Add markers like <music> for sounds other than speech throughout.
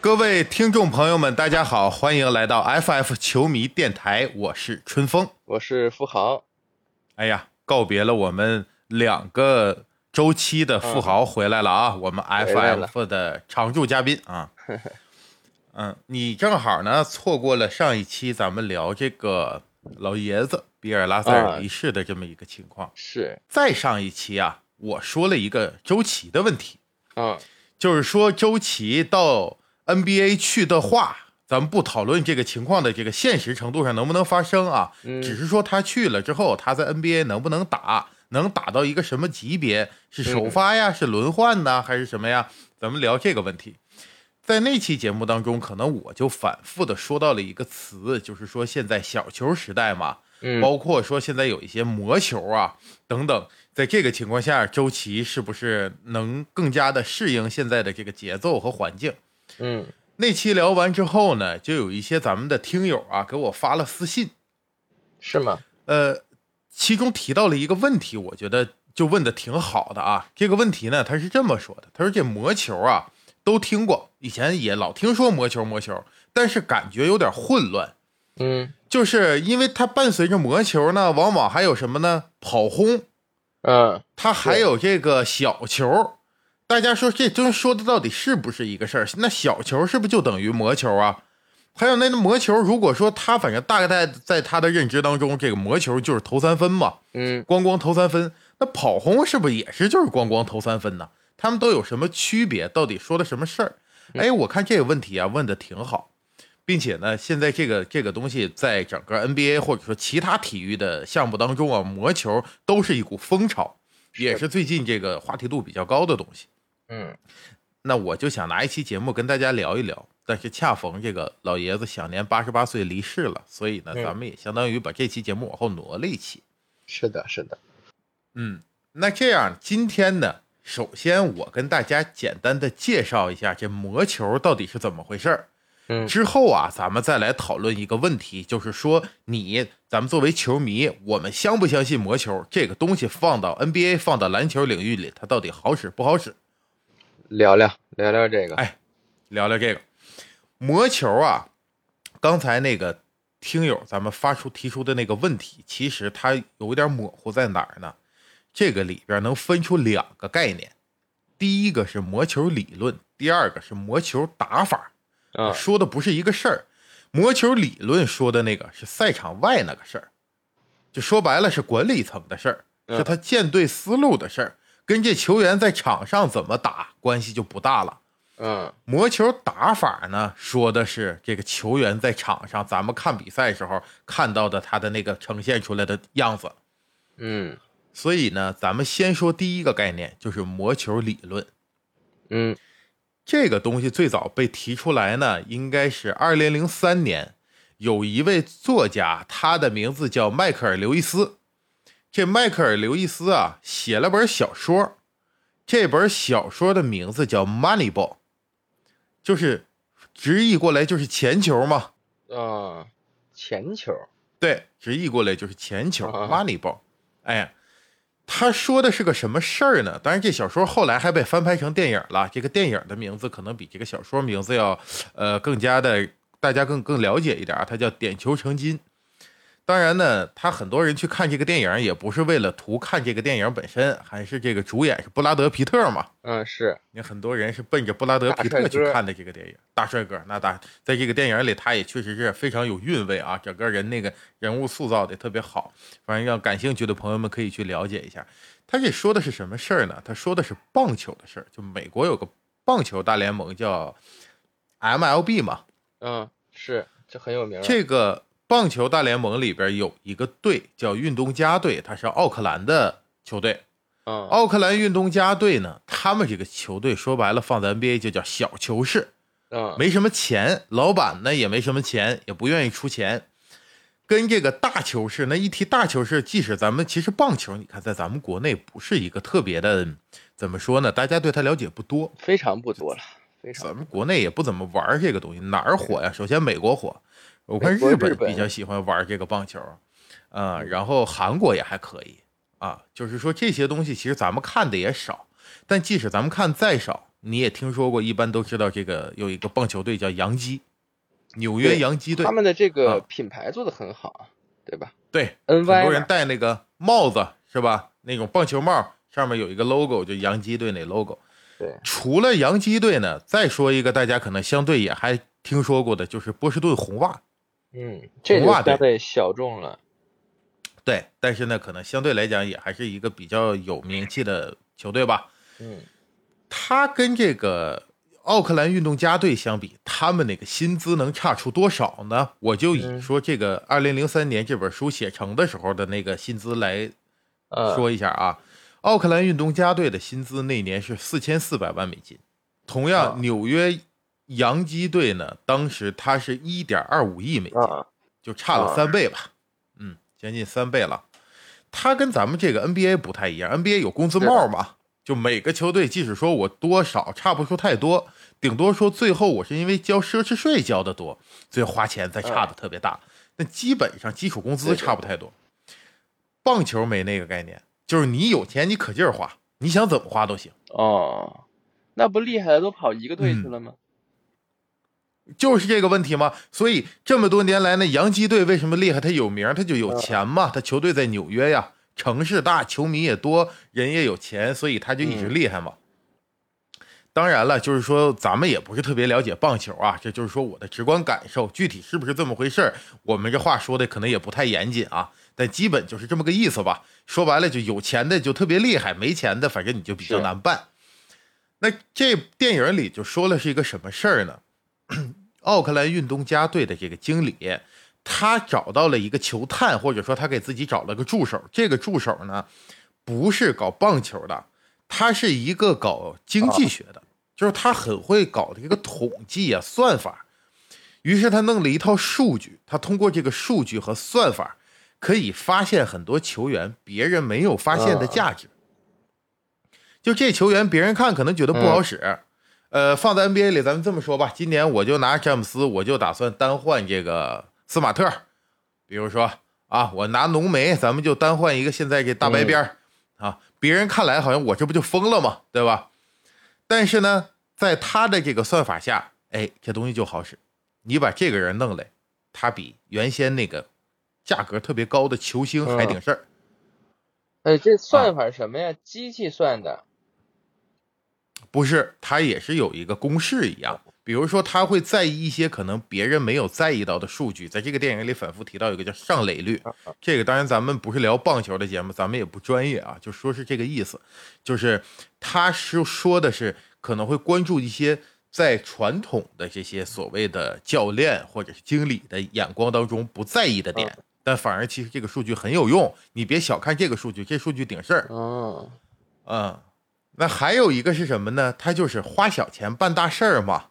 各位听众朋友们，大家好，欢迎来到 FF 球迷电台，我是春风，我是富豪。哎呀，告别了我们两个周期的富豪回来了啊，我们 FF 的常驻嘉宾啊。<laughs> 嗯，你正好呢错过了上一期咱们聊这个老爷子比尔拉塞尔离世的这么一个情况。是，再上一期啊，我说了一个周琦的问题。嗯，就是说周琦到 NBA 去的话，咱们不讨论这个情况的这个现实程度上能不能发生啊，只是说他去了之后，他在 NBA 能不能打，能打到一个什么级别，是首发呀，是轮换呢，还是什么呀？咱们聊这个问题。在那期节目当中，可能我就反复的说到了一个词，就是说现在小球时代嘛，包括说现在有一些魔球啊等等，在这个情况下，周琦是不是能更加的适应现在的这个节奏和环境？嗯，那期聊完之后呢，就有一些咱们的听友啊给我发了私信，是吗？呃，其中提到了一个问题，我觉得就问的挺好的啊。这个问题呢，他是这么说的，他说这魔球啊。都听过，以前也老听说魔球魔球，但是感觉有点混乱。嗯，就是因为它伴随着魔球呢，往往还有什么呢？跑轰，嗯，它还有这个小球。大家说这东西说的到底是不是一个事儿？那小球是不是就等于魔球啊？还有那个魔球，如果说他反正大概在他的认知当中，这个魔球就是投三分嘛，嗯，光光投三分，那跑轰是不是也是就是光光投三分呢？他们都有什么区别？到底说的什么事儿？哎，我看这个问题啊问的挺好，并且呢，现在这个这个东西在整个 NBA 或者说其他体育的项目当中啊，魔球都是一股风潮，也是最近这个话题度比较高的东西。嗯，那我就想拿一期节目跟大家聊一聊，但是恰逢这个老爷子享年八十八岁离世了，所以呢，咱们也相当于把这期节目往后挪了一期。是的，是的。嗯，那这样今天呢？首先，我跟大家简单的介绍一下这魔球到底是怎么回事儿。嗯，之后啊，咱们再来讨论一个问题，就是说你咱们作为球迷，我们相不相信魔球这个东西放到 NBA 放到篮球领域里，它到底好使不好使？聊聊聊聊这个，哎，聊聊这个。魔球啊。刚才那个听友咱们发出提出的那个问题，其实它有点模糊在哪儿呢？这个里边能分出两个概念，第一个是魔球理论，第二个是魔球打法，啊，说的不是一个事儿。魔球理论说的那个是赛场外那个事儿，就说白了是管理层的事儿，是他建队思路的事儿，跟这球员在场上怎么打关系就不大了。嗯，魔球打法呢，说的是这个球员在场上，咱们看比赛时候看到的他的那个呈现出来的样子。嗯。所以呢，咱们先说第一个概念，就是魔球理论。嗯，这个东西最早被提出来呢，应该是二零零三年，有一位作家，他的名字叫迈克尔·刘易斯。这迈克尔·刘易斯啊，写了本小说，这本小说的名字叫《Moneyball》，就是直译过来就是钱球嘛。啊，钱球。对，直译过来就是钱球，Moneyball。哎呀。他说的是个什么事儿呢？当然，这小说后来还被翻拍成电影了。这个电影的名字可能比这个小说名字要，呃，更加的大家更更了解一点啊。它叫《点球成金》。当然呢，他很多人去看这个电影，也不是为了图看这个电影本身，还是这个主演是布拉德皮特嘛？嗯，是。你很多人是奔着布拉德皮特去看的这个电影，大帅哥。那大在这个电影里，他也确实是非常有韵味啊，整个人那个人物塑造的特别好。反正要感兴趣的朋友们可以去了解一下。他这说的是什么事儿呢？他说的是棒球的事儿。就美国有个棒球大联盟叫 MLB 嘛？嗯，是，这很有名。这个。棒球大联盟里边有一个队叫运动家队，它是奥克兰的球队。嗯，奥克兰运动家队呢，他们这个球队说白了放在 NBA 就叫小球市。嗯，没什么钱，老板呢也没什么钱，也不愿意出钱。跟这个大球市，那一提大球市，即使咱们其实棒球，你看在咱们国内不是一个特别的，怎么说呢？大家对它了解不多，非常不多了。非常，咱们国内也不怎么玩这个东西，哪儿火呀？首先美国火。我看日本比较喜欢玩这个棒球，啊，然后韩国也还可以啊。就是说这些东西其实咱们看的也少，但即使咱们看再少，你也听说过，一般都知道这个有一个棒球队叫洋基，纽约对洋基队他。们的这个啊品牌做的很好，对吧对，很？NY 多人戴那个帽子是吧？那种棒球帽上面有一个 logo，就洋基队那 logo。对，除了洋基队呢，再说一个大家可能相对也还听说过的，就是波士顿红袜。嗯，这就袜队相对小众了。对，但是呢，可能相对来讲也还是一个比较有名气的球队吧。嗯他跟这个奥克兰运动家队相比，他们那个薪资能差出多少呢？我就以嗯说这个二零零三年这本书写成的时候的那个薪资来呃，说一下啊。奥克兰运动家队的薪资那年是四千四百万美金，同样啊纽约洋基队呢，当时他是一点二五亿美金，啊，就差了啊三倍吧，嗯，将近三倍了。他跟咱们这个 NBA 不太一样，NBA 有工资帽嘛，就每个球队即使说我多少差不出太多，顶多说最后我是因为交奢侈税交的多，所以花钱才差的特别大。那基本上基础工资差不太多。棒球没那个概念，就是你有钱你可劲儿花，你想怎么花都行。哦，那不厉害的都跑一个队嗯去了吗？就是这个问题吗？所以这么多年来呢，洋基队为什么厉害？他有名，他就有钱嘛。他球队在纽约呀，城市大，球迷也多，人也有钱，所以他就一直厉害嘛。当然了，就是说咱们也不是特别了解棒球啊，这就是说我的直观感受，具体是不是这么回事儿，我们这话说的可能也不太严谨啊，但基本就是这么个意思吧。说白了，就有钱的就特别厉害，没钱的反正你就比较难办。那这电影里就说了是一个什么事儿呢？<clears throat> 奥克兰运动家队的这个经理，他找到了一个球探，或者说他给自己找了个助手。这个助手呢，不是搞棒球的，他是一个搞经济学的，就是他很会搞这个统计啊、算法。于是他弄了一套数据，他通过这个数据和算法，可以发现很多球员别人没有发现的价值。就这球员，别人看可能觉得不好使，呃，放在 NBA 里，咱们这么说吧，今年我就拿詹姆斯，我就打算单换这个斯马特，比如说啊，我拿浓眉，咱们就单换一个现在这大白边儿、啊，别人看来好像我这不就疯了吗？对吧？但是呢，在他的这个算法下，哎，这东西就好使，你把这个人弄来，他比原先那个价格特别高的球星还顶事儿。哎，这啊算法什么呀？机器算的。不是，它也是有一个公式一样。比如说，他会在意一些可能别人没有在意到的数据。在这个电影里反复提到一个叫上垒率，这个当然咱们不是聊棒球的节目，咱们也不专业啊，就说是这个意思。就是他是说的是可能会关注一些在传统的这些所谓的教练或者是经理的眼光当中不在意的点，但反而其实这个数据很有用。你别小看这个数据，这数据顶事儿。哦，嗯，那还有一个是什么呢？他就是花小钱办大事儿嘛。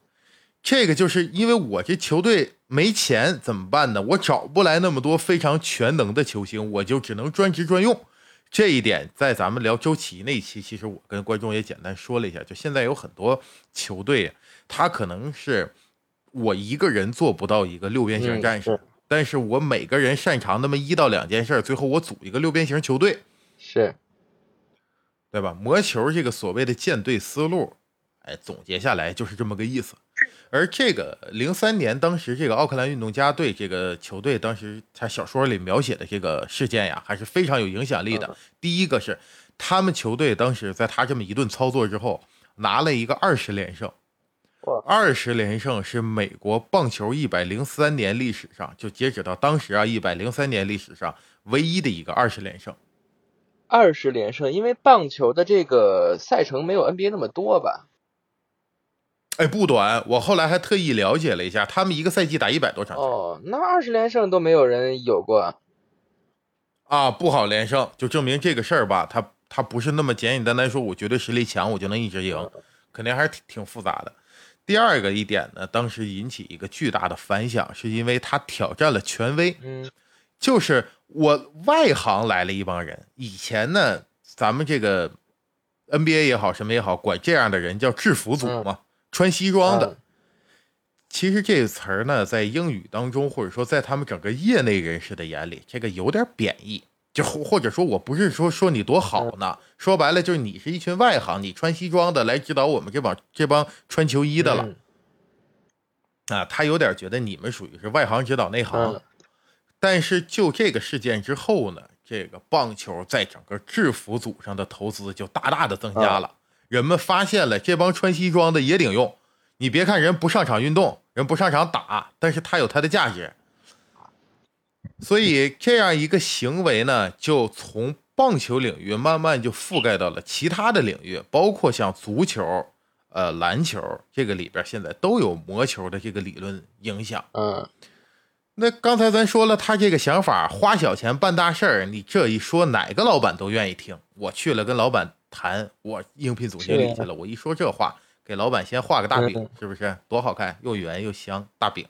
这个就是因为我这球队没钱怎么办呢？我找不来那么多非常全能的球星，我就只能专职专用。这一点在咱们聊周琦那一期，其实我跟观众也简单说了一下。就现在有很多球队，他可能是我一个人做不到一个六边形嗯战士，是但是我每个人擅长那么一到两件事儿，最后我组一个六边形球队。是，对吧？魔球这个所谓的舰队思路，哎，总结下来就是这么个意思。而这个零三年，当时这个奥克兰运动家队这个球队，当时他小说里描写的这个事件呀，还是非常有影响力的。第一个是他们球队当时在他这么一顿操作之后，拿了一个二十连胜哇。二十连胜是美国棒球一百零三年历史上，就截止到当时啊，一百零三年历史上唯一的一个二十连胜。二十连胜，因为棒球的这个赛程没有 NBA 那么多吧？哎，不短。我后来还特意了解了一下，他们一个赛季打一百多场球、哦，那二十连胜都没有人有过。啊，不好连胜，就证明这个事儿吧，它它不是那么简简单单说我绝对实力强，我就能一直赢，肯定还是挺挺复杂的。第二个一点呢，当时引起一个巨大的反响，是因为他挑战了权威，嗯就是我外行来了一帮人。以前呢，咱们这个 NBA 也好，什么也好，管这样的人叫制服组嘛，穿西装的。嗯其实这个词儿呢，在英语当中，或者说在他们整个业内人士的眼里，这个有点贬义。就或者说我不是说说你多好呢，说白了就是你是一群外行，你穿西装的来指导我们这帮这帮穿球衣的了。啊，他有点觉得你们属于是外行指导内行。但是就这个事件之后呢，这个棒球在整个制服组上的投资就大大的增加了。人们发现了这帮穿西装的也顶用。你别看人不上场运动，人不上场打，但是他有他的价值。所以这样一个行为呢，就从棒球领域慢慢就覆盖到了其他的领域，包括像足球、呃篮球这个里边，现在都有魔球的这个理论影响。嗯，那刚才咱说了，他这个想法花小钱办大事儿，你这一说，哪个老板都愿意听。我去了跟老板谈，我应聘总经理去了，我一说这话，给老板先画个大饼，是不是多好看，又圆又香大饼，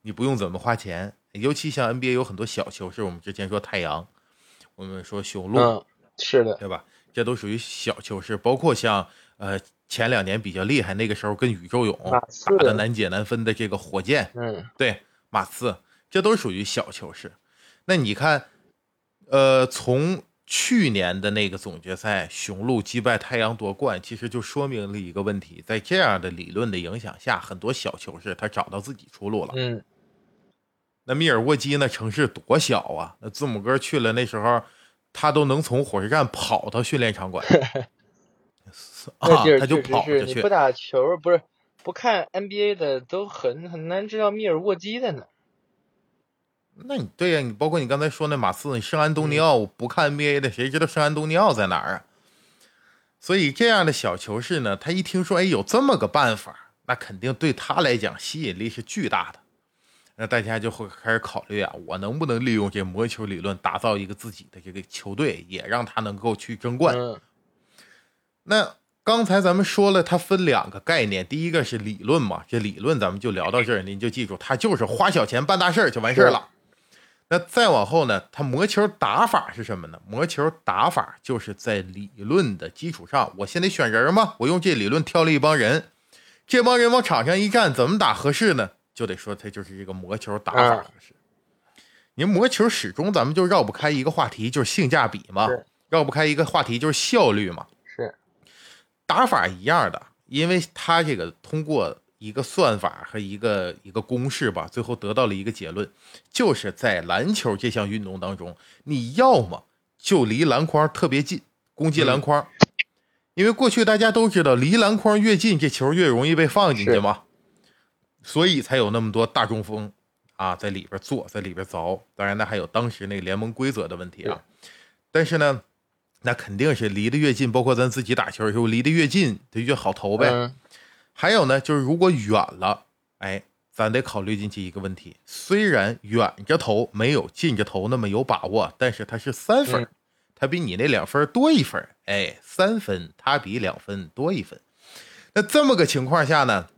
你不用怎么花钱。尤其像 NBA 有很多小球，是我们之前说太阳，我们说雄鹿，是的，对吧？这都属于小球是包括像呃前两年比较厉害，那个时候跟宇宙勇打的难解难分的这个火箭，嗯，对，马刺，这都属于小球市。那你看，呃，从去年的那个总决赛，雄鹿击败太阳夺冠，其实就说明了一个问题，在这样的理论的影响下，很多小球是他找到自己出路了，嗯。那密尔沃基那城市多小啊！那字母哥去了那时候，他都能从火车站跑到训练场馆。<laughs> 啊，他就跑着去。不打球不是不看 NBA 的都很很难知道密尔沃基在哪。那你对呀，你包括你刚才说那马刺，你圣安东尼奥不看 NBA 的谁知道圣安东尼奥在哪儿啊？所以这样的小球市呢，他一听说哎有这么个办法，那肯定对他来讲吸引力是巨大的。那大家就会开始考虑啊，我能不能利用这魔球理论打造一个自己的这个球队，也让他能够去争冠。那刚才咱们说了，它分两个概念，第一个是理论嘛，这理论咱们就聊到这儿，您就记住，它就是花小钱办大事儿就完事儿了。那再往后呢，它魔球打法是什么呢？魔球打法就是在理论的基础上，我先得选人嘛，我用这理论挑了一帮人，这帮人往场上一站，怎么打合适呢？就得说，它就是这个魔球打法合适。您魔球始终咱们就绕不开一个话题，就是性价比嘛；绕不开一个话题，就是效率嘛。是打法一样的，因为他这个通过一个算法和一个一个公式吧，最后得到了一个结论，就是在篮球这项运动当中，你要么就离篮筐特别近，攻击篮筐，因为过去大家都知道，离篮筐越近，这球越容易被放进去嘛。所以才有那么多大中锋啊，在里边坐，在里边凿。当然，那还有当时那个联盟规则的问题啊。但是呢，那肯定是离得越近，包括咱自己打球的时候，离得越近，它越好投呗。还有呢，就是如果远了，哎，咱得考虑进去一个问题：虽然远着投没有近着投那么有把握，但是它是三分，它比你那两分多一分。哎，三分它比两分多一分。那这么个情况下呢？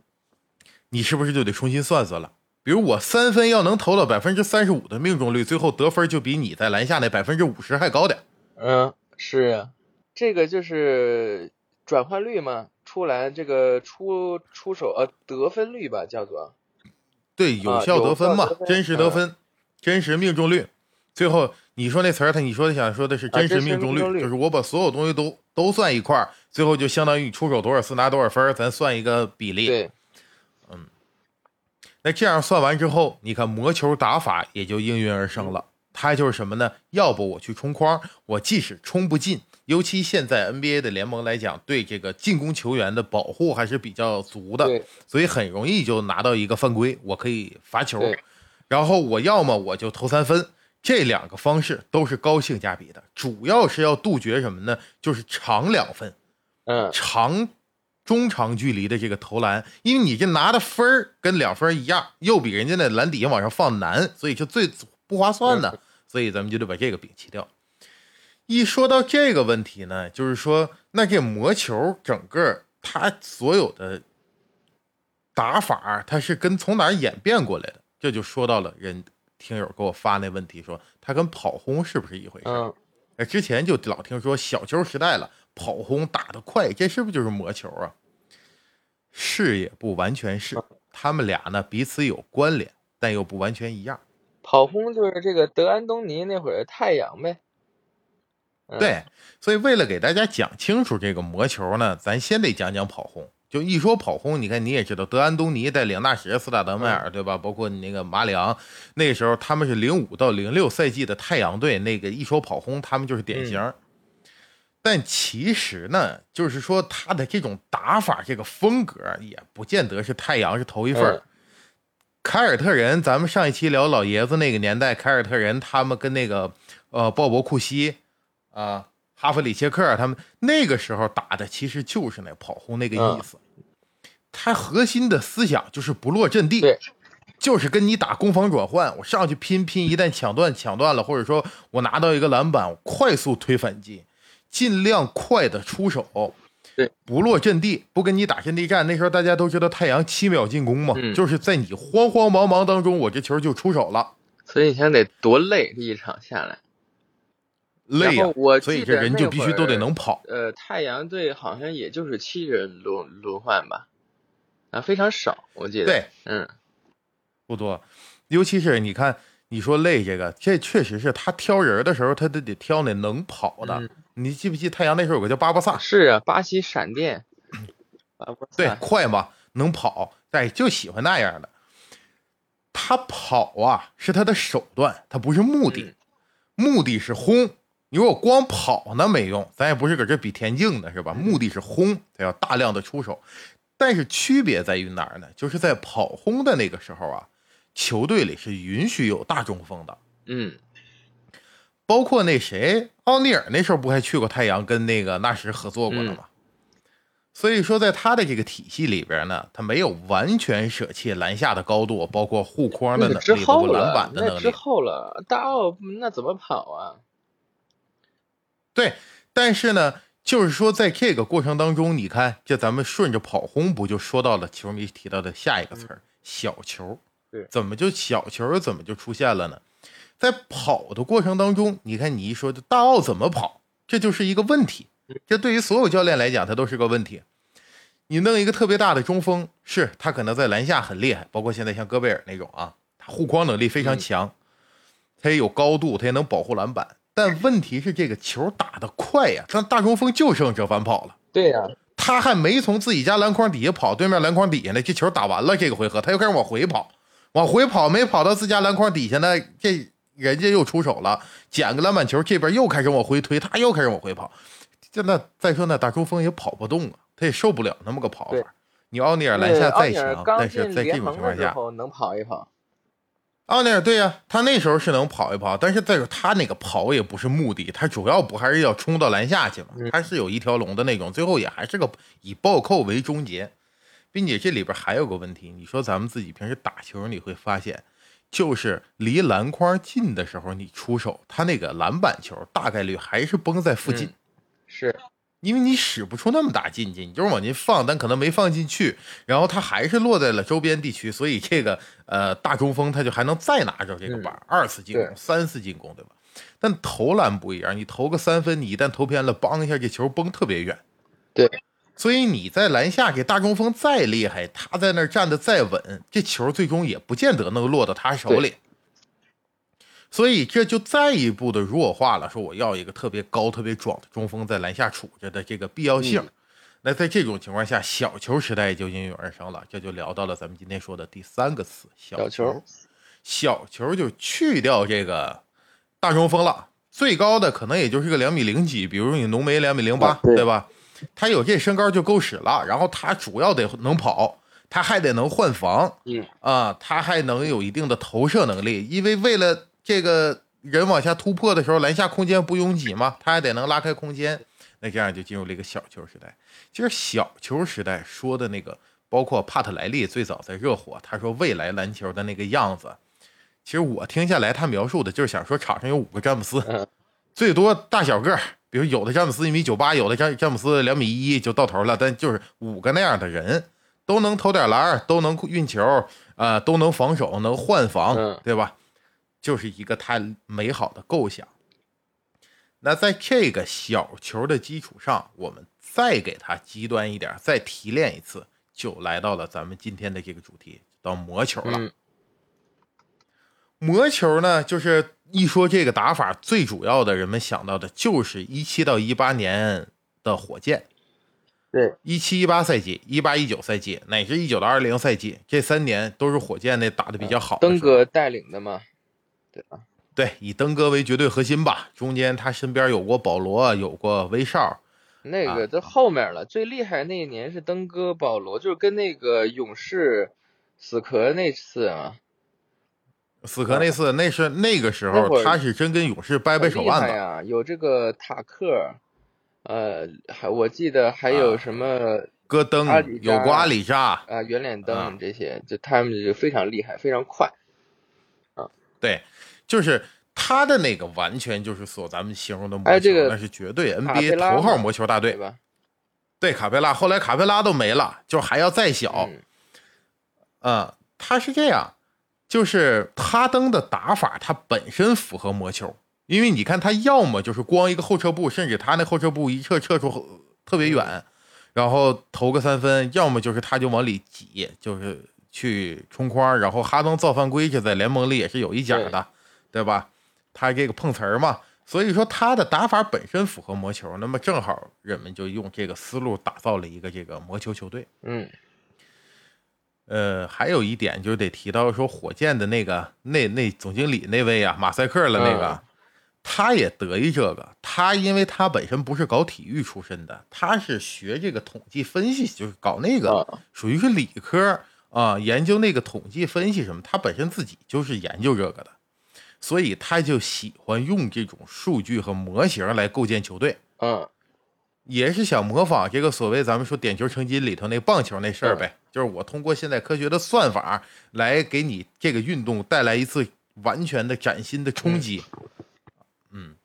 你是不是就得重新算算了？比如我三分要能投到百分之三十五的命中率，最后得分就比你在篮下那百分之五十还高点。嗯，是啊，这个就是转换率嘛，出来这个出出手呃得分率吧，叫做对有效得分嘛，真实得分，真实命中率。最后你说那词儿，他你说的想说的是真实命中率，就是我把所有东西都都算一块儿，最后就相当于你出手多少次拿多少分，咱算一个比例。对。那这样算完之后，你看魔球打法也就应运而生了。它就是什么呢？要不我去冲框，我即使冲不进，尤其现在 NBA 的联盟来讲，对这个进攻球员的保护还是比较足的，所以很容易就拿到一个犯规，我可以罚球。然后我要么我就投三分，这两个方式都是高性价比的，主要是要杜绝什么呢？就是长两分，嗯，长。中长距离的这个投篮，因为你这拿的分儿跟两分一样，又比人家那篮底下往上放难，所以就最不划算呢。所以咱们就得把这个摒弃掉。一说到这个问题呢，就是说，那这魔球整个它所有的打法，它是跟从哪儿演变过来的？这就说到了人听友给我发那问题，说它跟跑轰是不是一回事？嗯，哎，之前就老听说小球时代了。跑轰打得快，这是不是就是魔球啊？是也不完全是，他们俩呢彼此有关联，但又不完全一样。跑轰就是这个德安东尼那会儿的太阳呗。对，所以为了给大家讲清楚这个魔球呢，咱先得讲讲跑轰。就一说跑轰，你看你也知道，德安东尼带领纳什、斯塔德迈尔，对吧？包括你那个马里昂，那个时候他们是零五到零六赛季的太阳队，那个一说跑轰，他们就是典型。但其实呢，就是说他的这种打法、这个风格，也不见得是太阳是头一份。凯尔特人，咱们上一期聊老爷子那个年代，凯尔特人他们跟那个呃鲍勃库西啊。哈弗里切克他们那个时候打的其实就是那跑轰那个意思，他核心的思想就是不落阵地，就是跟你打攻防转换，我上去拼拼，一旦抢断抢断了，或者说我拿到一个篮板，快速推反击，尽量快的出手，对，不落阵地，不跟你打阵地战。那时候大家都知道太阳七秒进攻嘛，就是在你慌慌忙忙当中，我这球就出手了，所以你想得多累这一场下来。累啊，我所以这人就必须都得能跑。呃，太阳队好像也就是七人轮轮换吧，啊，非常少，我记得。对，嗯，不多。尤其是你看，你说累这个，这确实是他挑人的时候，他都得挑那能跑的。你记不记太阳那时候有个叫巴博萨？是啊，巴西闪电。对，快嘛，能跑，哎，就喜欢那样的。他跑啊，是他的手段，他不是目的，目的是轰。你说我光跑那没用，咱也不是搁这比田径的，是吧？目的是轰，他要大量的出手。但是区别在于哪儿呢？就是在跑轰的那个时候啊，球队里是允许有大中锋的。嗯，包括那谁，奥尼尔那时候不还去过太阳，跟那个纳什合作过了吗？所以说，在他的这个体系里边呢，他没有完全舍弃篮下的高度，包括护框的能力，包括篮板的能力。之后了，大奥那怎么跑啊？对，但是呢，就是说，在这个过程当中，你看，这咱们顺着跑轰，不就说到了球迷提到的下一个词儿“小球”？对，怎么就小球怎么就出现了呢？在跑的过程当中，你看你一说这大奥怎么跑，这就是一个问题。这对于所有教练来讲，它都是个问题。你弄一个特别大的中锋，是他可能在篮下很厉害，包括现在像戈贝尔那种啊，他护框能力非常强，他也有高度，他也能保护篮板。但问题是这个球打得快呀，他大中锋就剩折返跑了。对呀，他还没从自己家篮筐底下跑，对面篮筐底下呢，这球打完了，这个回合他又开始往回跑，往回跑没跑到自家篮筐底下呢，这人家又出手了，捡个篮板球，这边又开始往回推，他又开始往回跑。就那再说那大中锋也跑不动啊，他也受不了那么个跑法。你奥尼尔篮下再强，但是在这种情况下能跑一跑。奥尼尔对呀，他那时候是能跑一跑，但是再说他那个跑也不是目的，他主要不还是要冲到篮下去嘛？他是有一条龙的那种，最后也还是个以暴扣为终结，并且这里边还有个问题，你说咱们自己平时打球，你会发现，就是离篮筐近的时候你出手，他那个篮板球大概率还是崩在附近，是。因为你使不出那么大劲劲，你就是往进放，但可能没放进去，然后它还是落在了周边地区，所以这个呃大中锋他就还能再拿着这个板，二次进攻、三次进攻，对吧？但投篮不一样，你投个三分，你一旦投偏了，梆一下这球崩特别远。对，所以你在篮下给大中锋再厉害，他在那儿站的再稳，这球最终也不见得能落到他手里。所以这就再一步的弱化了，说我要一个特别高、特别壮的中锋在篮下杵着的这个必要性。那在这种情况下，小球时代就应运而生了。这就聊到了咱们今天说的第三个词：小球。小球就去掉这个大中锋了，最高的可能也就是个两米零几，比如你浓眉两米零八，对吧？他有这身高就够使了。然后他主要得能跑，他还得能换防，嗯啊，他还能有一定的投射能力，因为为了。这个人往下突破的时候，篮下空间不拥挤嘛？他还得能拉开空间，那这样就进入了一个小球时代。其实小球时代说的那个，包括帕特莱利最早在热火，他说未来篮球的那个样子，其实我听下来，他描述的就是想说场上有五个詹姆斯，最多大小个儿，比如有的詹姆斯一米九八，有的詹詹姆斯两米一就到头了，但就是五个那样的人，都能投点篮，都能运球，啊，都能防守，能换防，对吧？就是一个太美好的构想。那在这个小球的基础上，我们再给它极端一点，再提炼一次，就来到了咱们今天的这个主题，到魔球了。魔球呢，就是一说这个打法，最主要的人们想到的就是一七到一八年的火箭。对，一七一八赛季、一八一九赛季乃至一九到二零赛季，这三年都是火箭那打的比较好。登哥带领的嘛，对吧？对，以登哥为绝对核心吧。中间他身边有过保罗，有过威少。那个在后面了，最厉害那一年是登哥、保罗，就是跟那个勇士死磕那次啊。死磕那次，那是那个时候，他是真跟勇士掰掰手腕的呀。有这个塔克。呃，还我记得还有什么戈登，有瓜阿里扎啊，圆脸灯这些，就他们就非常厉害，非常快啊。对，就是他的那个完全就是所咱们形容的魔球，那是绝对 NBA 头号魔球大队吧？对，卡佩拉，后来卡佩拉都没了，就还要再小。嗯，他是这样，就是哈登的打法，他本身符合魔球。因为你看他要么就是光一个后撤步，甚至他那后撤步一撤撤出特别远，然后投个三分；要么就是他就往里挤，就是去冲框。然后哈登造犯规，这在联盟里也是有一讲的，对吧？他这个碰瓷儿嘛，所以说他的打法本身符合魔球。那么正好人们就用这个思路打造了一个这个魔球球队。嗯，呃，还有一点就得提到说火箭的那个那那总经理那位啊，马赛克了那个。他也得意这个，他因为他本身不是搞体育出身的，他是学这个统计分析，就是搞那个属于是理科啊，研究那个统计分析什么，他本身自己就是研究这个的，所以他就喜欢用这种数据和模型来构建球队，嗯，也是想模仿这个所谓咱们说点球成金里头那棒球那事儿呗，就是我通过现代科学的算法来给你这个运动带来一次完全的崭新的冲击。嗯，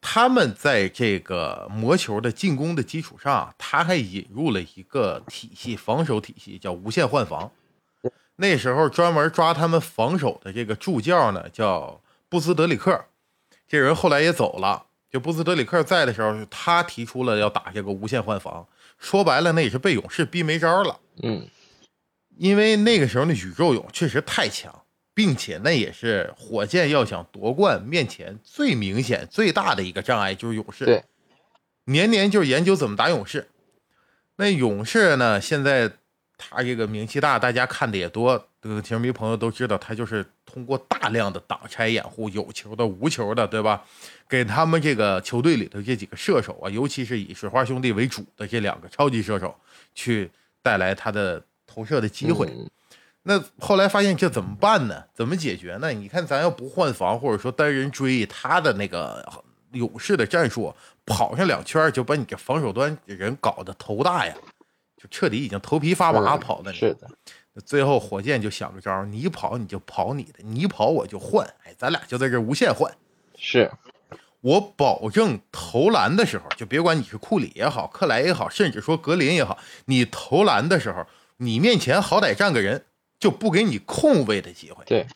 他们在这个魔球的进攻的基础上，他还引入了一个体系，防守体系叫无限换防。那时候专门抓他们防守的这个助教呢，叫布斯德里克。这人后来也走了。就布斯德里克在的时候，他提出了要打这个无限换防。说白了，那也是被勇士逼没招了。嗯，因为那个时候那宇宙勇确实太强。并且那也是火箭要想夺冠面前最明显、最大的一个障碍，就是勇士。对，年年就是研究怎么打勇士。那勇士呢，现在他这个名气大，大家看的也多，这个球迷朋友都知道，他就是通过大量的挡拆掩护，有球的、无球的，对吧？给他们这个球队里头这几个射手啊，尤其是以水花兄弟为主的这两个超级射手，去带来他的投射的机会。那后来发现这怎么办呢？怎么解决呢？你看，咱要不换防，或者说单人追他的那个勇士的战术，跑上两圈就把你这防守端人搞得头大呀，就彻底已经头皮发麻跑的。是的。最后火箭就想个招你跑你就跑你的，你跑我就换，哎，咱俩就在这无限换。是，我保证投篮的时候，就别管你是库里也好，克莱也好，甚至说格林也好，你投篮的时候，你面前好歹站个人。就不给你空位的机会。对，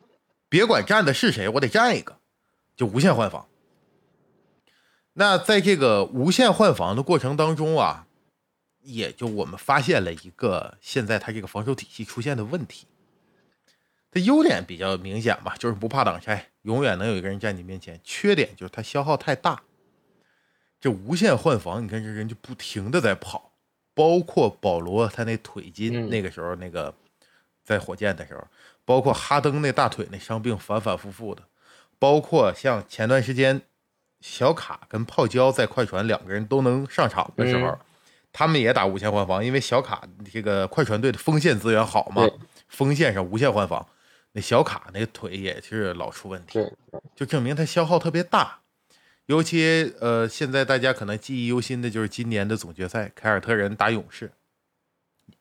别管站的是谁，我得站一个，就无限换防。那在这个无限换防的过程当中啊，也就我们发现了一个现在他这个防守体系出现的问题。他优点比较明显吧，就是不怕挡拆，永远能有一个人站你面前。缺点就是他消耗太大。这无限换防，你看这人就不停的在跑，包括保罗他那腿筋，那个时候那个。在火箭的时候，包括哈登那大腿那伤病反反复复的，包括像前段时间小卡跟泡椒在快船两个人都能上场的时候，他们也打无限换防，因为小卡这个快船队的锋线资源好嘛，锋线上无限换防，那小卡那腿也是老出问题，就证明他消耗特别大。尤其呃，现在大家可能记忆犹新的就是今年的总决赛，凯尔特人打勇士。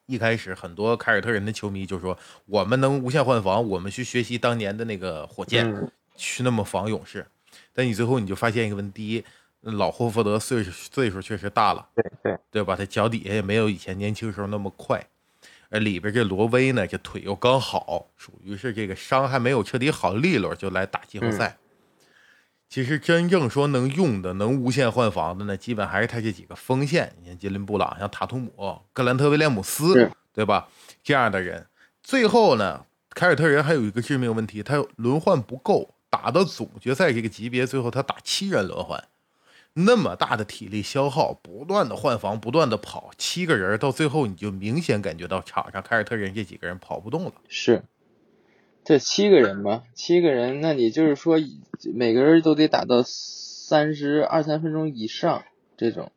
一开始，很多凯尔特人的球迷就说：“我们能无限换防，我们去学习当年的那个火箭，去那么防勇士。”但你最后你就发现一个问题：第一，老霍福德岁数岁数确实大了，对对对吧？他脚底下也没有以前年轻时候那么快，而里边这罗威呢，这腿又刚好，属于是这个伤还没有彻底好利落就来打季后赛。其实真正说能用的、能无限换防的呢，基本还是他这几个锋线。你像杰林布朗、像塔图姆、格兰特威廉姆斯，对吧？这样的人，最后呢，凯尔特人还有一个致命问题，他轮换不够，打打到总决赛这个级别，最后他打七人轮换，那么大的体力消耗，不断的换防，不断的跑，七个人到最后你就明显感觉到场上凯尔特人这几个人跑不动了。是，这七个人嘛，七个人，那你就是说每个人都得打到三十二三分钟以上这种。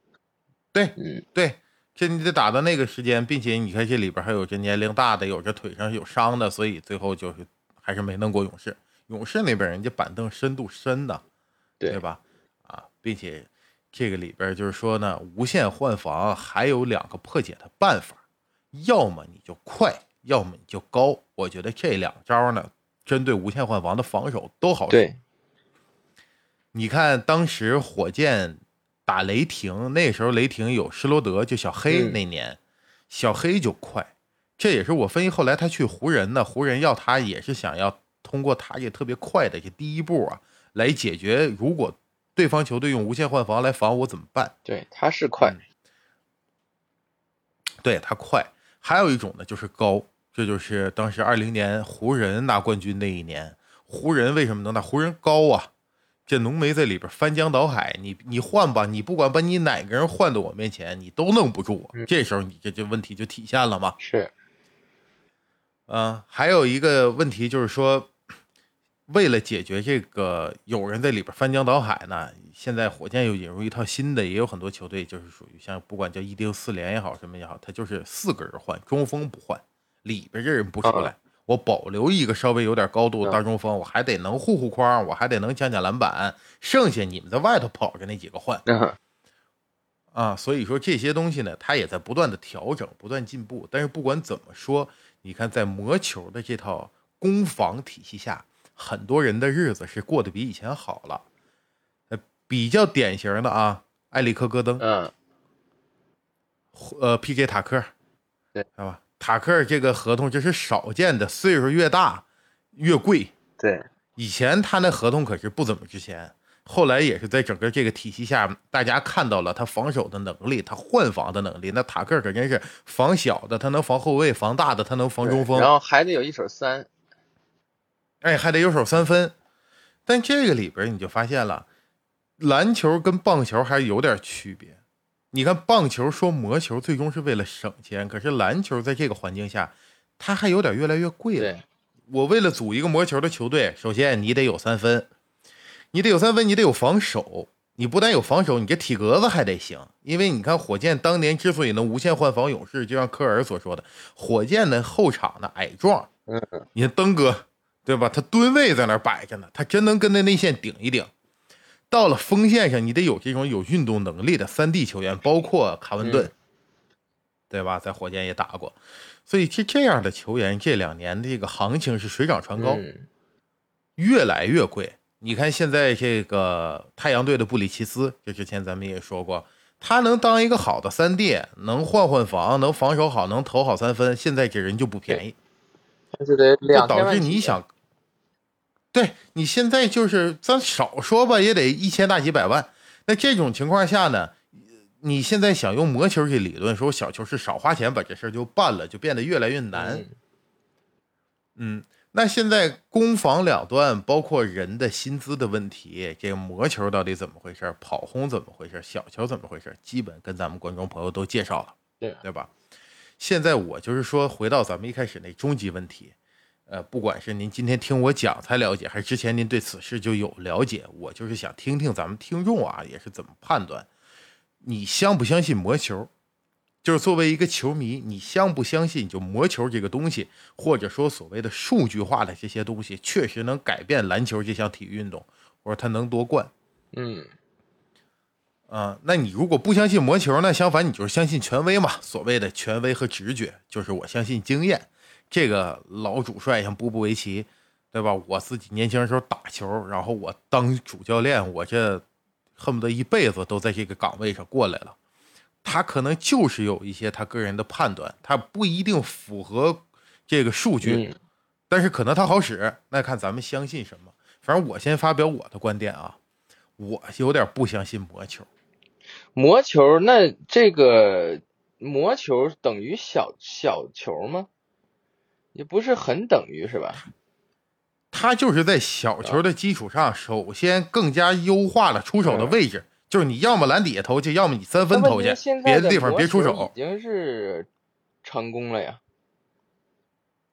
对，嗯，对，这你得打到那个时间，并且你看这里边还有这年龄大的，有这腿上有伤的，所以最后就是还是没弄过勇士。勇士那边人家板凳深度深的，对对吧？啊，并且这个里边就是说呢，无限换防还有两个破解的办法，要么你就快，要么你就高。我觉得这两招呢，针对无限换防的防守都好使。对，你看当时火箭打雷霆，那时候雷霆有施罗德，就小黑嗯那年，小黑就快。这也是我分析后来他去湖人呢，湖人要他也是想要通过他这特别快的这第一步啊，来解决如果对方球队用无限换防来防我怎么办？对，他是快，嗯对他快。还有一种呢，就是高，这就是当时二零年湖人拿冠军那一年，湖人为什么能拿？湖人高啊，这浓眉在里边翻江倒海，你你换吧，你不管把你哪个人换到我面前，你都弄不住我。嗯这时候你这这问题就体现了嘛。是，嗯，还有一个问题就是说，为了解决这个有人在里边翻江倒海呢，现在火箭又引入一套新的，也有很多球队就是属于像不管叫一丁四连也好，什么也好，他就是四个人换，中锋不换，里边这人不出来，我保留一个稍微有点高度的大中锋，我还得能护护框，我还得能抢抢篮板，剩下你们在外头跑着那几个换。<laughs> 嗯，啊，所以说这些东西呢，它也在不断的调整，不断进步。但是不管怎么说，你看在魔球的这套攻防体系下，很多人的日子是过得比以前好了。呃，比较典型的啊，埃里克戈登，嗯，呃，P.J. 塔克，对，知道吧？塔克这个合同这是少见的，岁数越大越贵。对，以前他那合同可是不怎么值钱，后来也是在整个这个体系下，大家看到了他防守的能力，他换防的能力。那塔克可真是防小的，他能防后卫；防大的，他能防中锋。然后还得有一手三，哎，还得有手三分。但这个里边你就发现了，篮球跟棒球还有点区别。你看棒球说魔球最终是为了省钱，可是篮球在这个环境下，它还有点越来越贵了。我为了组一个魔球的球队，首先你得有三分，你得有三分，你得有防守。你不但有防守，你这体格子还得行。因为你看火箭当年之所以能无限换防勇士，就像科尔所说的，火箭的后场的矮壮，嗯，你看登哥，对吧？他吨位在那儿摆着呢，他真能跟那内线顶一顶。到了锋线上，你得有这种有运动能力的三 D 球员，包括卡文顿，嗯对吧？在火箭也打过，所以这这样的球员这两年的这个行情是水涨船高，嗯，越来越贵。你看现在这个太阳队的布里奇斯，这之前咱们也说过，他能当一个好的三 D，能换换防，能防守好，能投好三分，现在这人就不便宜。那就导致你想，对你现在就是咱少说吧，也得一千大几百万。那这种情况下呢，你现在想用魔球去理论说小球是少花钱把这事儿就办了，就变得越来越难。嗯嗯，那现在攻防两端，包括人的薪资的问题，这个魔球到底怎么回事？跑轰怎么回事？小球怎么回事？基本跟咱们观众朋友都介绍了。对对吧？现在我就是说，回到咱们一开始那终极问题，呃，不管是您今天听我讲才了解，还是之前您对此事就有了解，我就是想听听咱们听众啊，也是怎么判断，你相不相信魔球？就是作为一个球迷，你相不相信就魔球这个东西，或者说所谓的数据化的这些东西，确实能改变篮球这项体育运动，或者它能夺冠？嗯，啊、那你如果不相信魔球那？相反，你就是相信权威嘛。所谓的权威和直觉，就是我相信经验。这个老主帅像波波维奇，对吧？我自己年轻的时候打球，然后我当主教练，我这恨不得一辈子都在这个岗位上过来了。他可能就是有一些他个人的判断，他不一定符合这个数据，嗯但是可能他好使。那看咱们相信什么。反正我先发表我的观点啊，我有点不相信魔球。魔球那这个魔球等于小小球吗？也不是很等于是吧？他就是在小球的基础上，首先更加优化了出手的位置，就是你要么篮底下投去，要么你三分投去，别的地方别出手。已经是成功了呀。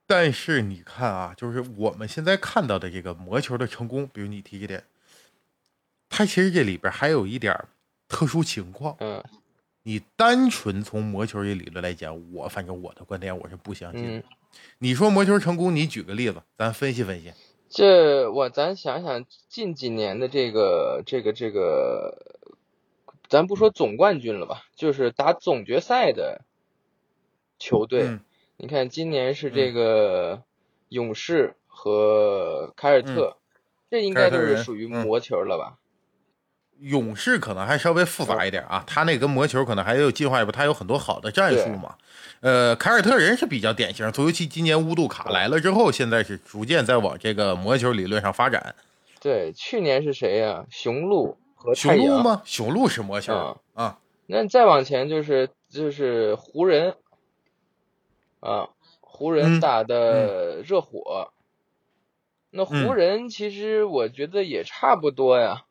但是你看啊，就是我们现在看到的这个魔球的成功，比如你提这点，它其实这里边还有一点特殊情况。嗯。你单纯从魔球这理论来讲，我反正我的观点我是不相信。嗯，你说魔球成功，你举个例子，咱分析分析。这我咱想想近几年的这个这个这个，咱不说总冠军了吧，就是打总决赛的球队。你看今年是这个勇士和凯尔特，这应该都是属于魔球了吧？勇士可能还稍微复杂一点啊，他那跟魔球可能还有进化一步，他有很多好的战术嘛。呃，凯尔特人是比较典型，尤其今年乌杜卡来了之后，现在是逐渐在往这个魔球理论上发展。对，去年是谁呀？雄鹿和雄鹿吗？雄鹿是魔球啊。那再往前就是就是湖人啊，湖人打的热火。那湖人其实我觉得也差不多呀。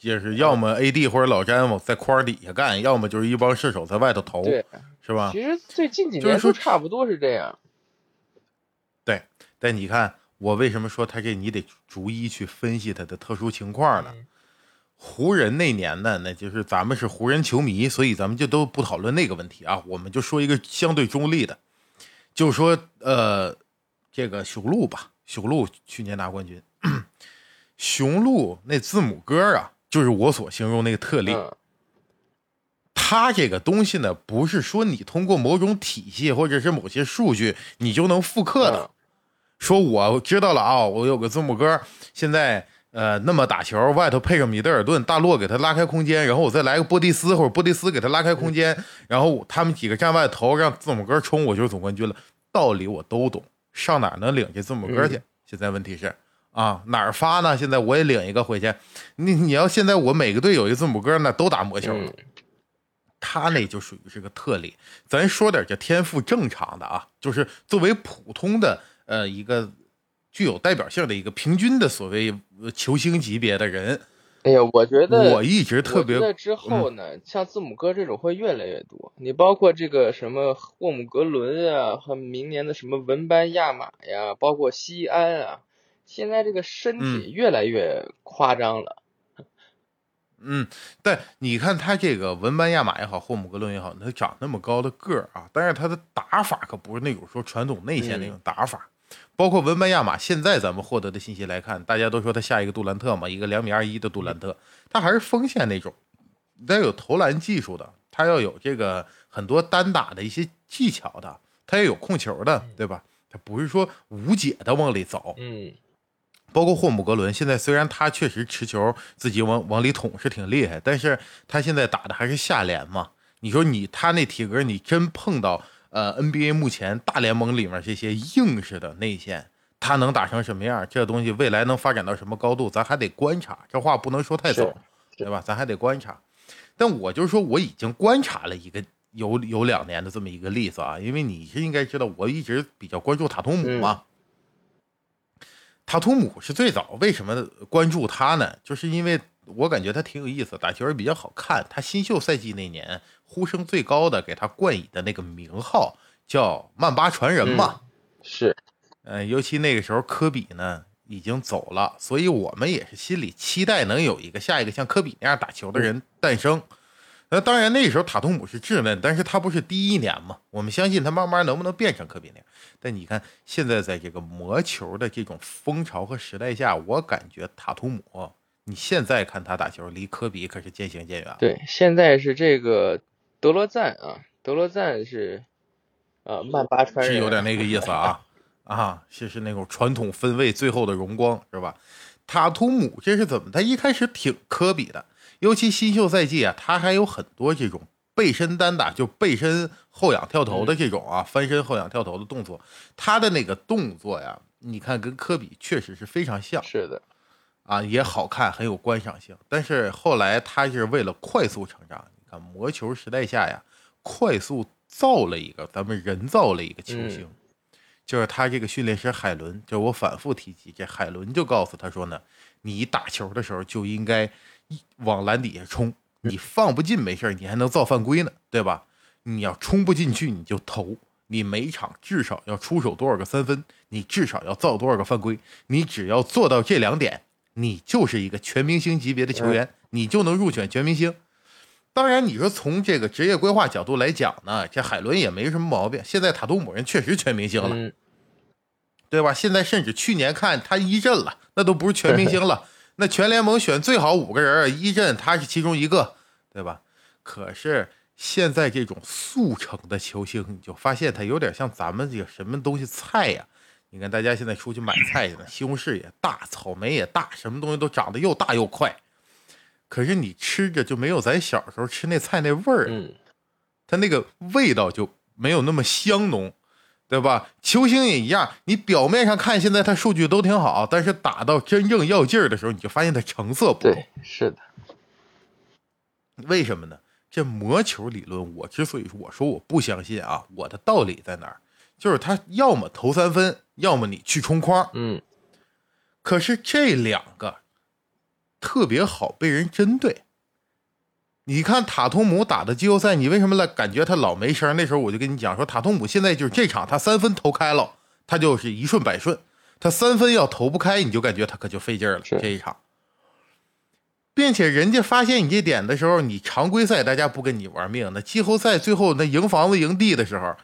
就是要么 A D 或者老詹往在框底下干，要么就是一帮射手在外头投，是吧？其实最近几年都差不多是这样。对，但你看我为什么说他这你得逐一去分析他的特殊情况呢？湖人那年呢，那就是咱们是湖人球迷，所以咱们就都不讨论那个问题啊，我们就说一个相对中立的，就说呃，这个雄鹿吧，雄鹿去年拿冠军，<coughs> 雄鹿那字母哥啊。就是我所形容那个特例，它这个东西呢，不是说你通过某种体系或者是某些数据你就能复刻的。说我知道了啊，我有个字母哥，现在呃那么打球，外头配上米德尔顿、大洛给他拉开空间，然后我再来个波蒂斯或者波蒂斯给他拉开空间，然后他们几个站外头，让字母哥冲，我就是总冠军了。道理我都懂，上哪能领这字母哥去？现在问题是。啊，哪儿发呢？现在我也领一个回去。你你要现在我每个队有一字母哥，那都打魔球了。他那就属于是个特例。咱说点叫天赋正常的啊，就是作为普通的呃一个具有代表性的一个平均的所谓球星级别的人。哎呀，我觉得我一直特别。在之后呢，像字母哥这种会越来越多。你包括这个什么霍姆格伦啊，和明年的什么文班亚马呀，包括西安啊。现在这个身体越来越夸张了，嗯，但你看他这个文班亚马也好，霍姆格伦也好，他长那么高的个儿啊，但是他的打法可不是那种说传统内线那种打法。包括文班亚马，现在咱们获得的信息来看，大家都说他下一个杜兰特嘛，一个两米二一的杜兰特，他还是锋线那种，得有投篮技术的，他要有这个很多单打的一些技巧的，他也有控球的，对吧？他不是说无解的往里走，嗯。包括霍姆格伦，现在虽然他确实持球自己往往里捅是挺厉害，但是他现在打的还是下联嘛。你说你他那体格，你真碰到呃 NBA 目前大联盟里面这些硬式的内线，他能打成什么样？这东西未来能发展到什么高度，咱还得观察。这话不能说太早，对吧？咱还得观察。但我就是说，我已经观察了一个有有两年的这么一个例子啊，因为你是应该知道，我一直比较关注塔图姆嘛。塔图姆是最早，为什么关注他呢？就是因为我感觉他挺有意思，打球也比较好看。他新秀赛季那年呼声最高的，给他冠以的那个名号叫“曼巴传人”嘛。是，嗯，尤其那个时候科比呢已经走了，所以我们也是心里期待能有一个下一个像科比那样打球的人诞生。那当然，那时候塔图姆是稚嫩，但是他不是第一年嘛？我们相信他慢慢能不能变成科比那样。但你看，现在在这个魔球的这种风潮和时代下，我感觉塔图姆，你现在看他打球，离科比可是渐行渐远。对，现在是这个德罗赞啊，德罗赞是呃，曼巴川人是有点那个意思啊 <laughs> 啊，是是那种传统分位最后的荣光是吧？塔图姆这是怎么？他一开始挺科比的。尤其新秀赛季啊，他还有很多这种背身单打，就背身后仰跳投的这种啊，翻身后仰跳投的动作。他的那个动作呀，你看跟科比确实是非常像。是的，啊，也好看，很有观赏性。但是后来他是为了快速成长，你看魔球时代下呀，快速造了一个咱们人造了一个球星。就是他这个训练师海伦，就是我反复提及，这海伦就告诉他说呢，你打球的时候就应该往篮底下冲，你放不进没事你还能造犯规呢，对吧？你要冲不进去你就投，你每场至少要出手多少个三分，你至少要造多少个犯规，你只要做到这两点，你就是一个全明星级别的球员，你就能入选全明星。当然，你说从这个职业规划角度来讲呢，这海伦也没什么毛病。现在塔图姆人确实全明星了，对吧？现在甚至去年看他一阵了，那都不是全明星了。<laughs> 那全联盟选最好五个人，一阵他是其中一个，对吧？可是现在这种速成的球星，你就发现他有点像咱们这个什么东西菜呀？你看大家现在出去买菜去了，西红柿也大，草莓也大，什么东西都长得又大又快。可是你吃着就没有咱小时候吃那菜那味儿，嗯，它那个味道就没有那么香浓，对吧？球星也一样，你表面上看现在他数据都挺好，但是打到真正要劲儿的时候，你就发现他成色不对，是的。为什么呢？这魔球理论，我之所以我说我不相信啊，我的道理在哪儿？就是他要么投三分，要么你去冲框，嗯。可是这两个。特别好被人针对。你看塔图姆打的季后赛，你为什么来感觉他老没声？那时候我就跟你讲说，塔图姆现在就是这场他三分投开了，他就是一顺百顺；他三分要投不开，你就感觉他可就费劲了。这一场，并且人家发现你这点的时候，你常规赛大家不跟你玩命，那季后赛最后那赢房子赢地的时候，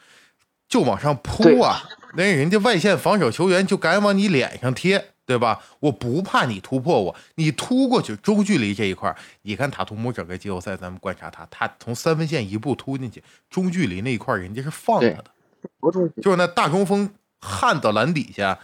就往上扑啊！那人家外线防守球员就敢往你脸上贴。对吧？我不怕你突破我，你突过去中距离这一块你看塔图姆整个季后赛，咱们观察他，他从三分线一步突进去，中距离那一块人家是放他的，就是那大中锋焊到篮底下，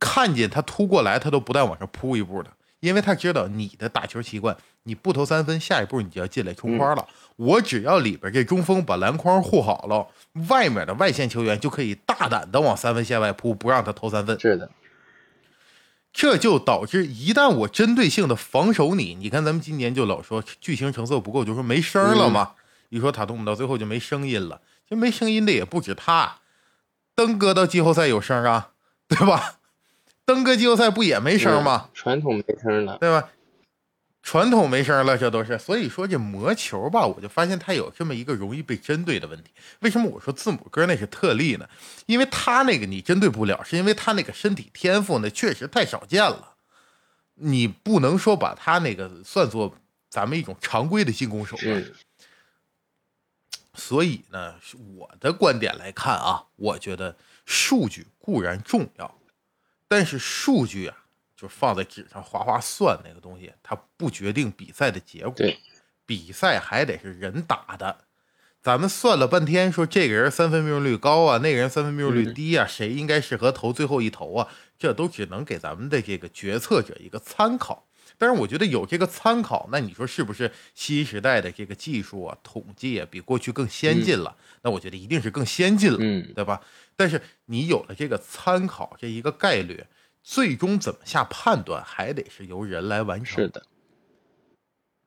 看见他突过来，他都不带往上扑一步的，因为他知道你的打球习惯，你不投三分，下一步你就要进来冲框了。我只要里边这中锋把篮筐护好了，外面的外线球员就可以大胆的往三分线外扑，不让他投三分。是的。这就导致，一旦我针对性的防守你，你看咱们今年就老说巨星成色不够，就说没声了嘛。一说塔图姆到最后就没声音了，就没声音的也不止他，登哥到季后赛有声啊，对吧？登哥季后赛不也没声吗？传统没声了，对吧？传统没声了，这都是所以说这魔球吧，我就发现他有这么一个容易被针对的问题。为什么我说字母哥那是特例呢？因为他那个你针对不了，是因为他那个身体天赋那确实太少见了。你不能说把他那个算作咱们一种常规的进攻手段。所以呢，我的观点来看啊，我觉得数据固然重要，但是数据啊。就放在纸上哗哗算那个东西，它不决定比赛的结果。对，比赛还得是人打的。咱们算了半天，说这个人三分命中率高啊，那个人三分命中率低啊，谁应该适合投最后一投啊？这都只能给咱们的这个决策者一个参考。但是我觉得有这个参考，那你说是不是新时代的这个技术啊、统计啊比过去更先进了？那我觉得一定是更先进了，对吧？但是你有了这个参考这一个概率。最终怎么下判断，还得是由人来完成。是的，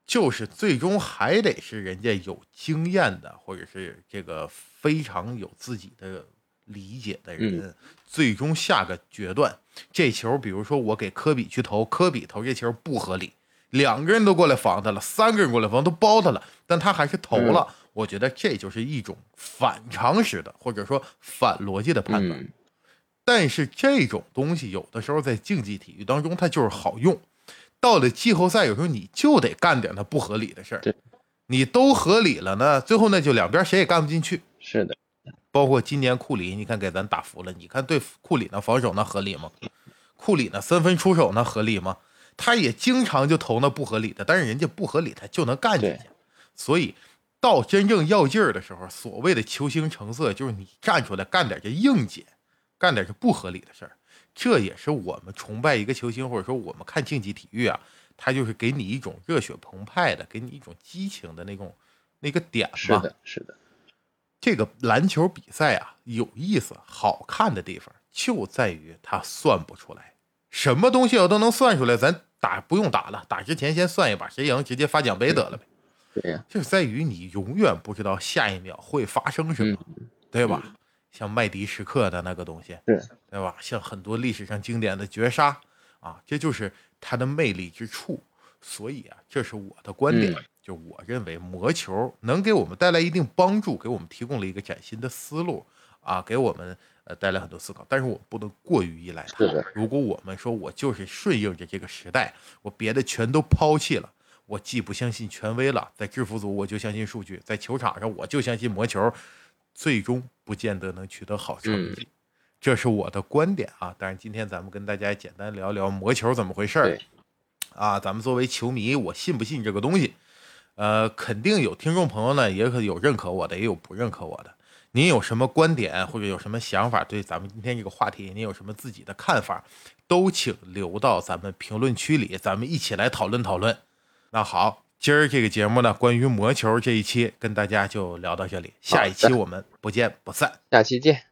就是最终还得是人家有经验的，或者是这个非常有自己的理解的人，最终下个决断。这球，比如说我给科比去投，科比投这球不合理，两个人都过来防他了，三个人过来防都包他了，但他还是投了。我觉得这就是一种反常识的，或者说反逻辑的判断。但是这种东西有的时候在竞技体育当中，它就是好用。到了季后赛，有时候你就得干点它不合理的事儿。你都合理了呢，最后那就两边谁也干不进去。是的，包括今年库里，你看给咱打服了。你看对库里那防守那合理吗？库里那三分出手那合理吗？他也经常就投那不合理的，但是人家不合理他就能干进去。所以到真正要劲儿的时候，所谓的球星成色，就是你站出来干点这硬解。干点是不合理的事儿，这也是我们崇拜一个球星，或者说我们看竞技体育啊，他就是给你一种热血澎湃的，给你一种激情的那种那个点吧。是的，是的。这个篮球比赛啊，有意思、好看的地方就在于它算不出来，什么东西我都能算出来，咱打不用打了，打之前先算一把，谁赢直接发奖杯得了呗。对呀，就在于你永远不知道下一秒会发生什么，对吧？像麦迪时刻的那个东西，对对吧？像很多历史上经典的绝杀啊，这就是它的魅力之处。所以啊，这是我的观点，就我认为魔球能给我们带来一定帮助，给我们提供了一个崭新的思路啊，给我们呃带来很多思考。但是我们不能过于依赖它。如果我们说我就是顺应着这个时代，我别的全都抛弃了。我既不相信权威了，在制服组我就相信数据，在球场上我就相信魔球，最终不见得能取得好成绩，这是我的观点啊。当然，今天咱们跟大家简单聊聊魔球怎么回事儿啊。咱们作为球迷，我信不信这个东西？呃，肯定有听众朋友呢，也可有认可我的，也有不认可我的。您有什么观点或者有什么想法，对咱们今天这个话题，您有什么自己的看法，都请留到咱们评论区里，咱们一起来讨论讨论。那好，今儿这个节目呢，关于魔球这一期跟大家就聊到这里，下一期我们不见不散，下期见。